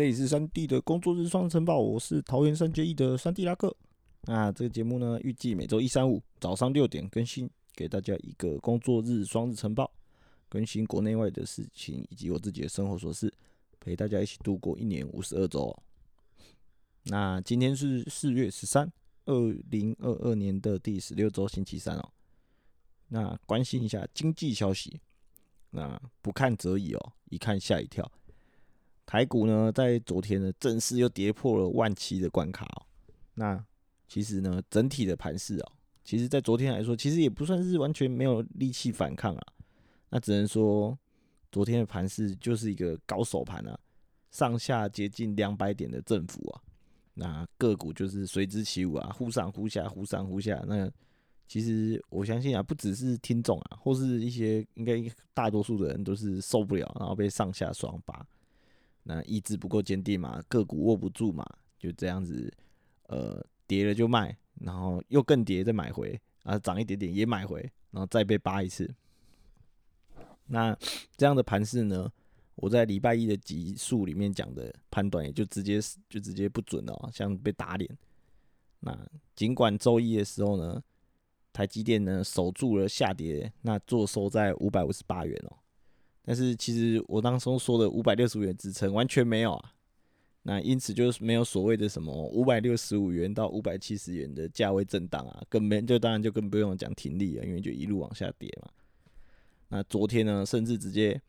这里是三 D 的工作日双晨报，我是桃园三结义的三 D 拉克。那这个节目呢，预计每周一、三、五早上六点更新，给大家一个工作日双日晨报，更新国内外的事情以及我自己的生活琐事，陪大家一起度过一年五十二周。那今天是四月十三，二零二二年的第十六周星期三哦。那关心一下经济消息，那不看则已哦，一看吓一跳。台股呢，在昨天呢，正式又跌破了万七的关卡哦。那其实呢，整体的盘势哦，其实在昨天来说，其实也不算是完全没有力气反抗啊。那只能说，昨天的盘势就是一个高手盘啊，上下接近两百点的振幅啊。那个股就是随之起舞啊，忽上忽下，忽上忽下。那其实我相信啊，不只是听众啊，或是一些应该大多数的人都是受不了，然后被上下双拔。那意志不够坚定嘛，个股握不住嘛，就这样子，呃，跌了就卖，然后又更跌再买回，啊，涨一点点也买回，然后再被扒一次。那这样的盘势呢，我在礼拜一的集数里面讲的判断也就直接就直接不准了，像被打脸。那尽管周一的时候呢，台积电呢守住了下跌，那做收在五百五十八元哦。但是其实我当初说的五百六十五元支撑完全没有啊，那因此就是没有所谓的什么五百六十五元到五百七十元的价位震荡啊，根本就当然就更不用讲停利了，因为就一路往下跌嘛。那昨天呢，甚至直接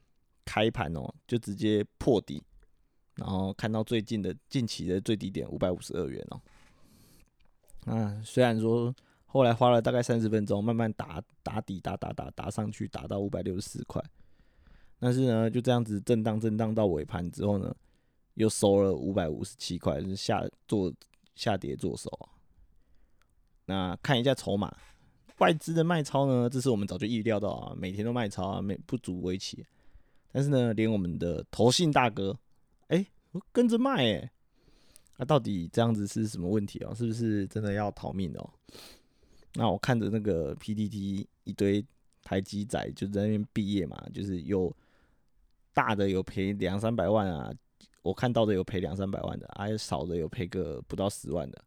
开盘哦，就直接破底，然后看到最近的近期的最低点五百五十二元哦。啊，虽然说后来花了大概三十分钟，慢慢打打底，打打打打上去，打到五百六十四块。但是呢，就这样子震荡震荡到尾盘之后呢，又收了五百五十七块，是下做下跌做手。那看一下筹码，外资的卖超呢，这是我们早就预料到啊，每天都卖超啊，每不足为奇。但是呢，连我们的投信大哥，哎，跟着卖哎，那到底这样子是什么问题哦？是不是真的要逃命哦？那我看着那个 PDT 一堆台积仔就在那边毕业嘛，就是有。大的有赔两三百万啊，我看到的有赔两三百万的，还有少的有赔个不到十万的。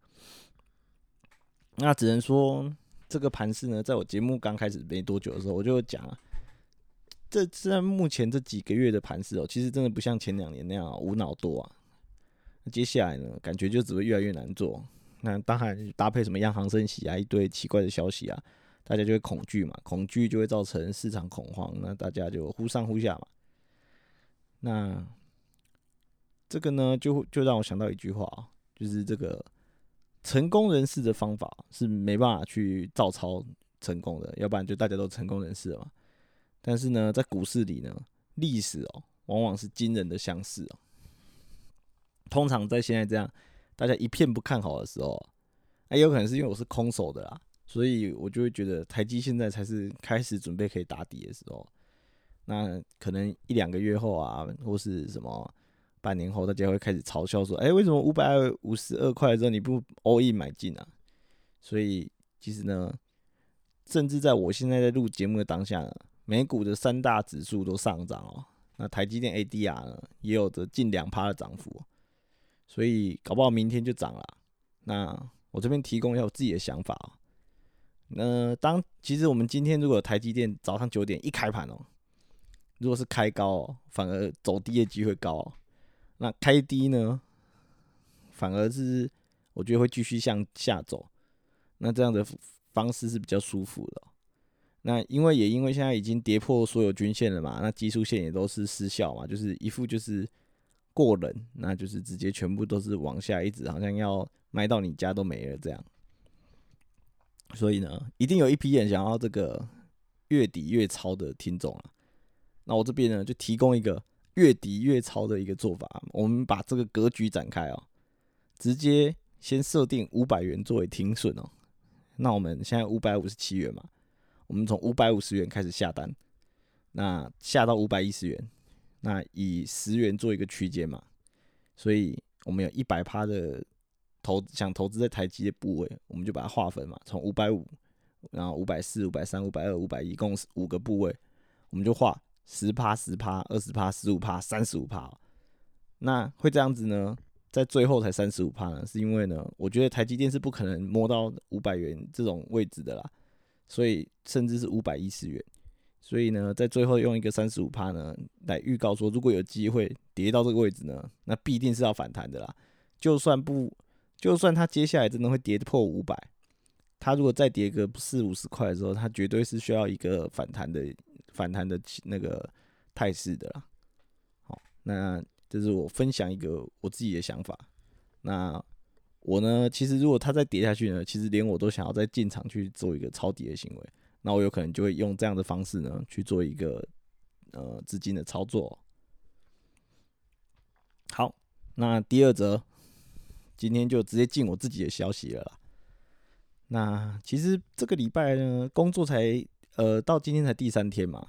那只能说这个盘势呢，在我节目刚开始没多久的时候，我就讲啊，这在目前这几个月的盘势哦，其实真的不像前两年那样无脑多啊。接下来呢，感觉就只会越来越难做。那当然搭配什么央行升息啊，一堆奇怪的消息啊，大家就会恐惧嘛，恐惧就会造成市场恐慌，那大家就忽上忽下嘛。那这个呢，就就让我想到一句话啊，就是这个成功人士的方法是没办法去照抄成功的，要不然就大家都成功人士了嘛。但是呢，在股市里呢，历史哦，往往是惊人的相似哦。通常在现在这样大家一片不看好的时候，哎，有可能是因为我是空手的啦，所以我就会觉得台积现在才是开始准备可以打底的时候。那可能一两个月后啊，或是什么半年后，大家会开始嘲笑说：“哎，为什么五百五十二块之后你不 all in 买进啊？”所以其实呢，甚至在我现在在录节目的当下呢，美股的三大指数都上涨哦。那台积电 ADR 呢，也有着近两趴的涨幅，所以搞不好明天就涨了。那我这边提供一下我自己的想法哦。那当其实我们今天如果台积电早上九点一开盘哦。如果是开高，反而走低的机会高。那开低呢，反而是我觉得会继续向下走。那这样的方式是比较舒服的。那因为也因为现在已经跌破所有均线了嘛，那技术线也都是失效嘛，就是一副就是过冷，那就是直接全部都是往下，一直好像要卖到你家都没了这样。所以呢，一定有一批人想要这个月底月超的听众啊。那我这边呢，就提供一个越底越超的一个做法。我们把这个格局展开哦，直接先设定五百元作为停损哦。那我们现在五百五十七元嘛，我们从五百五十元开始下单，那下到五百一十元，那以十元做一个区间嘛。所以我们有一百趴的投想投资在台积的部位，我们就把它划分嘛，从五百五，然后五百四、五百三、五百二、五百一，共五个部位，我们就画。十趴、十趴、二十趴、十五趴、三十五趴，那会这样子呢？在最后才三十五趴呢，是因为呢，我觉得台积电是不可能摸到五百元这种位置的啦，所以甚至是五百一十元，所以呢，在最后用一个三十五趴呢来预告说，如果有机会跌到这个位置呢，那必定是要反弹的啦。就算不，就算它接下来真的会跌破五百，它如果再跌个四五十块的时候，它绝对是需要一个反弹的反弹的那个态势的啦。好，那。这是我分享一个我自己的想法。那我呢，其实如果它再跌下去呢，其实连我都想要再进场去做一个抄底的行为。那我有可能就会用这样的方式呢去做一个呃资金的操作。好，那第二则，今天就直接进我自己的消息了啦。那其实这个礼拜呢，工作才呃到今天才第三天嘛。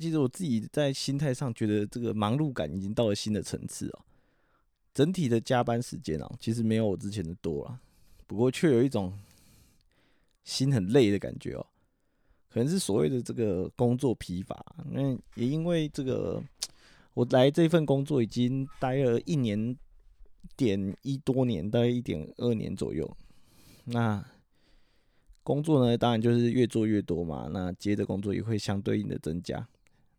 其实我自己在心态上觉得这个忙碌感已经到了新的层次哦。整体的加班时间啊，其实没有我之前的多了，不过却有一种心很累的感觉哦。可能是所谓的这个工作疲乏，那也因为这个，我来这份工作已经待了一年点一多年，大概一点二年左右。那工作呢，当然就是越做越多嘛，那接的工作也会相对应的增加。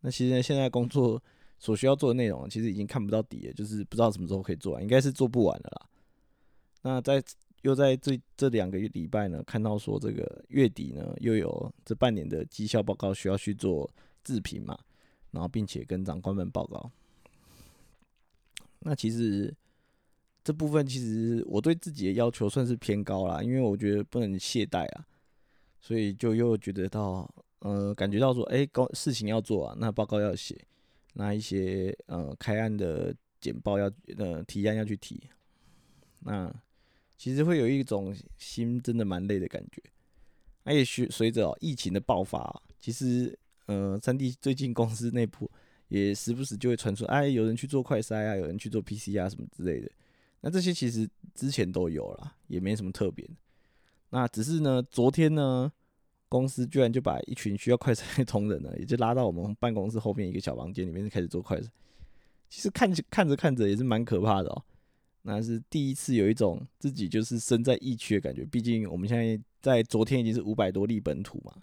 那其实呢现在工作所需要做的内容，其实已经看不到底了，就是不知道什么时候可以做完，应该是做不完的啦。那在又在这这两个月礼拜呢，看到说这个月底呢，又有这半年的绩效报告需要去做自评嘛，然后并且跟长官们报告。那其实这部分其实我对自己的要求算是偏高啦，因为我觉得不能懈怠啊，所以就又觉得到。呃，感觉到说，哎，工事情要做啊，那报告要写，那一些呃开案的简报要呃提案要去提，那其实会有一种心真的蛮累的感觉。那也随随着疫情的爆发，其实呃三 D 最近公司内部也时不时就会传出，哎，有人去做快筛啊，有人去做 PC 啊什么之类的。那这些其实之前都有了，也没什么特别的。那只是呢，昨天呢。公司居然就把一群需要快筛同仁呢，也就拉到我们办公室后面一个小房间里面开始做快筛。其实看着看着看着也是蛮可怕的哦。那是第一次有一种自己就是身在疫区的感觉。毕竟我们现在在昨天已经是五百多例本土嘛，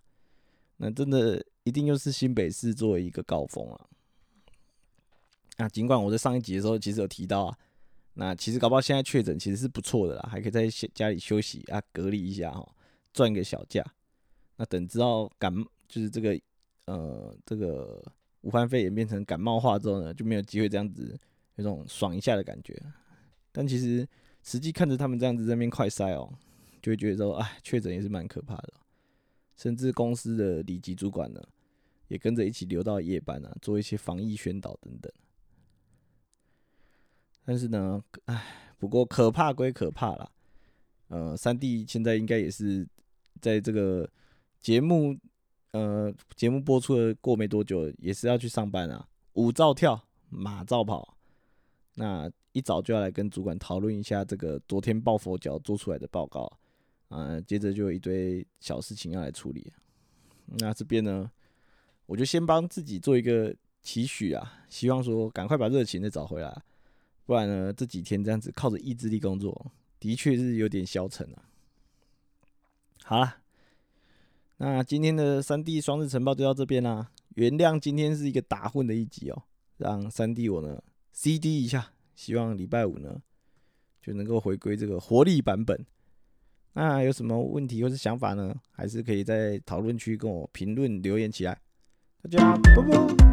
那真的一定又是新北市作为一个高峰啊。那尽管我在上一集的时候其实有提到啊，那其实搞不好现在确诊其实是不错的啦，还可以在家里休息啊，隔离一下哈，赚个小假。那等知道感就是这个呃这个武汉肺炎变成感冒化之后呢，就没有机会这样子有种爽一下的感觉。但其实实际看着他们这样子在那边快塞哦，就会觉得说，哎，确诊也是蛮可怕的。甚至公司的里级主管呢，也跟着一起留到夜班啊，做一些防疫宣导等等。但是呢，哎，不过可怕归可怕啦，呃，三弟现在应该也是在这个。节目，呃，节目播出的过没多久，也是要去上班啊。舞照跳，马照跑，那一早就要来跟主管讨论一下这个昨天抱佛脚做出来的报告，啊，接着就有一堆小事情要来处理。那这边呢，我就先帮自己做一个期许啊，希望说赶快把热情再找回来，不然呢这几天这样子靠着意志力工作，的确是有点消沉啊。好了。那今天的三 D 双日晨报就到这边啦。原谅今天是一个打混的一集哦，让三 D 我呢 CD 一下，希望礼拜五呢就能够回归这个活力版本。那有什么问题或是想法呢？还是可以在讨论区跟我评论留言起来。大家拜拜。